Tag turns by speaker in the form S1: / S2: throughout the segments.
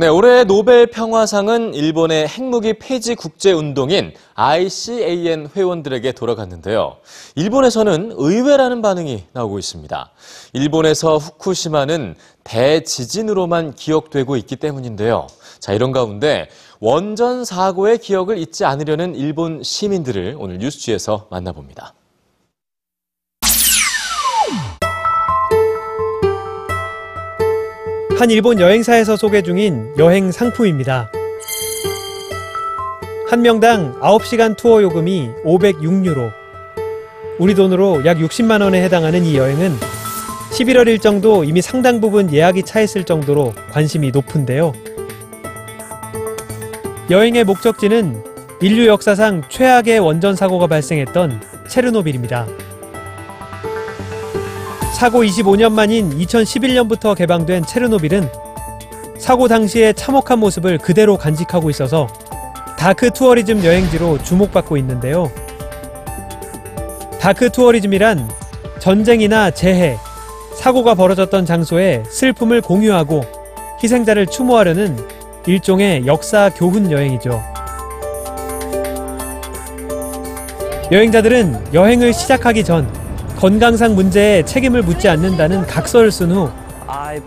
S1: 네, 올해 노벨 평화상은 일본의 핵무기 폐지 국제 운동인 ICAN 회원들에게 돌아갔는데요. 일본에서는 의외라는 반응이 나오고 있습니다. 일본에서 후쿠시마는 대지진으로만 기억되고 있기 때문인데요. 자, 이런 가운데 원전 사고의 기억을 잊지 않으려는 일본 시민들을 오늘 뉴스지에서 만나봅니다.
S2: 한 일본 여행사에서 소개 중인 여행 상품입니다. 한 명당 9시간 투어 요금이 506유로. 우리 돈으로 약 60만 원에 해당하는 이 여행은 11월 일정도 이미 상당 부분 예약이 차 있을 정도로 관심이 높은데요. 여행의 목적지는 인류 역사상 최악의 원전 사고가 발생했던 체르노빌입니다. 사고 25년 만인 2011년부터 개방된 체르노빌은 사고 당시의 참혹한 모습을 그대로 간직하고 있어서 다크 투어리즘 여행지로 주목받고 있는데요. 다크 투어리즘이란 전쟁이나 재해, 사고가 벌어졌던 장소에 슬픔을 공유하고 희생자를 추모하려는 일종의 역사 교훈 여행이죠. 여행자들은 여행을 시작하기 전 건강상 문제에 책임을 묻지 않는다는 각서를 쓴 후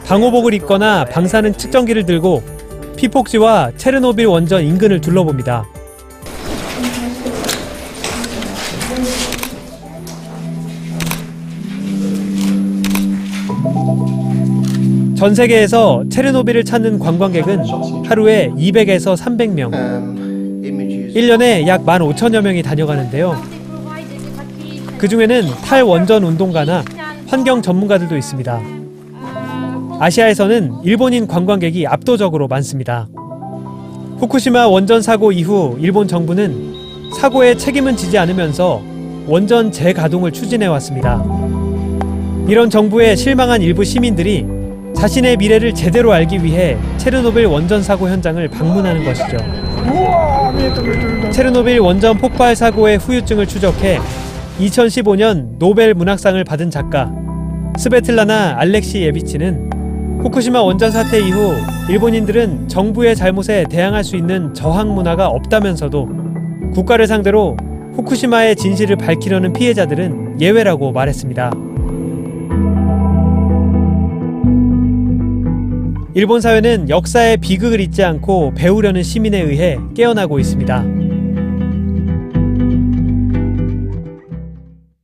S2: 방호복을 입거나 방사능 측정기를 들고 피폭지와 체르노빌 원전 인근을 둘러봅니다. 전 세계에서 체르노빌을 찾는 관광객은 하루에 200에서 300명, 1년에 약 15,000여 명이 다녀가는데요. 그 중에는 탈원전 운동가나 환경 전문가들도 있습니다. 아시아에서는 일본인 관광객이 압도적으로 많습니다. 후쿠시마 원전 사고 이후 일본 정부는 사고의 책임은 지지 않으면서 원전 재가동을 추진해 왔습니다. 이런 정부에 실망한 일부 시민들이 자신의 미래를 제대로 알기 위해 체르노빌 원전 사고 현장을 방문하는 것이죠. 체르노빌 원전 폭발 사고의 후유증을 추적해 2015년 노벨 문학상을 받은 작가 스베틀라나 알렉시 예비치는 후쿠시마 원전 사태 이후 일본인들은 정부의 잘못에 대항할 수 있는 저항 문화가 없다면서도 국가를 상대로 후쿠시마의 진실을 밝히려는 피해자들은 예외라고 말했습니다. 일본 사회는 역사의 비극을 잊지 않고 배우려는 시민에 의해 깨어나고 있습니다.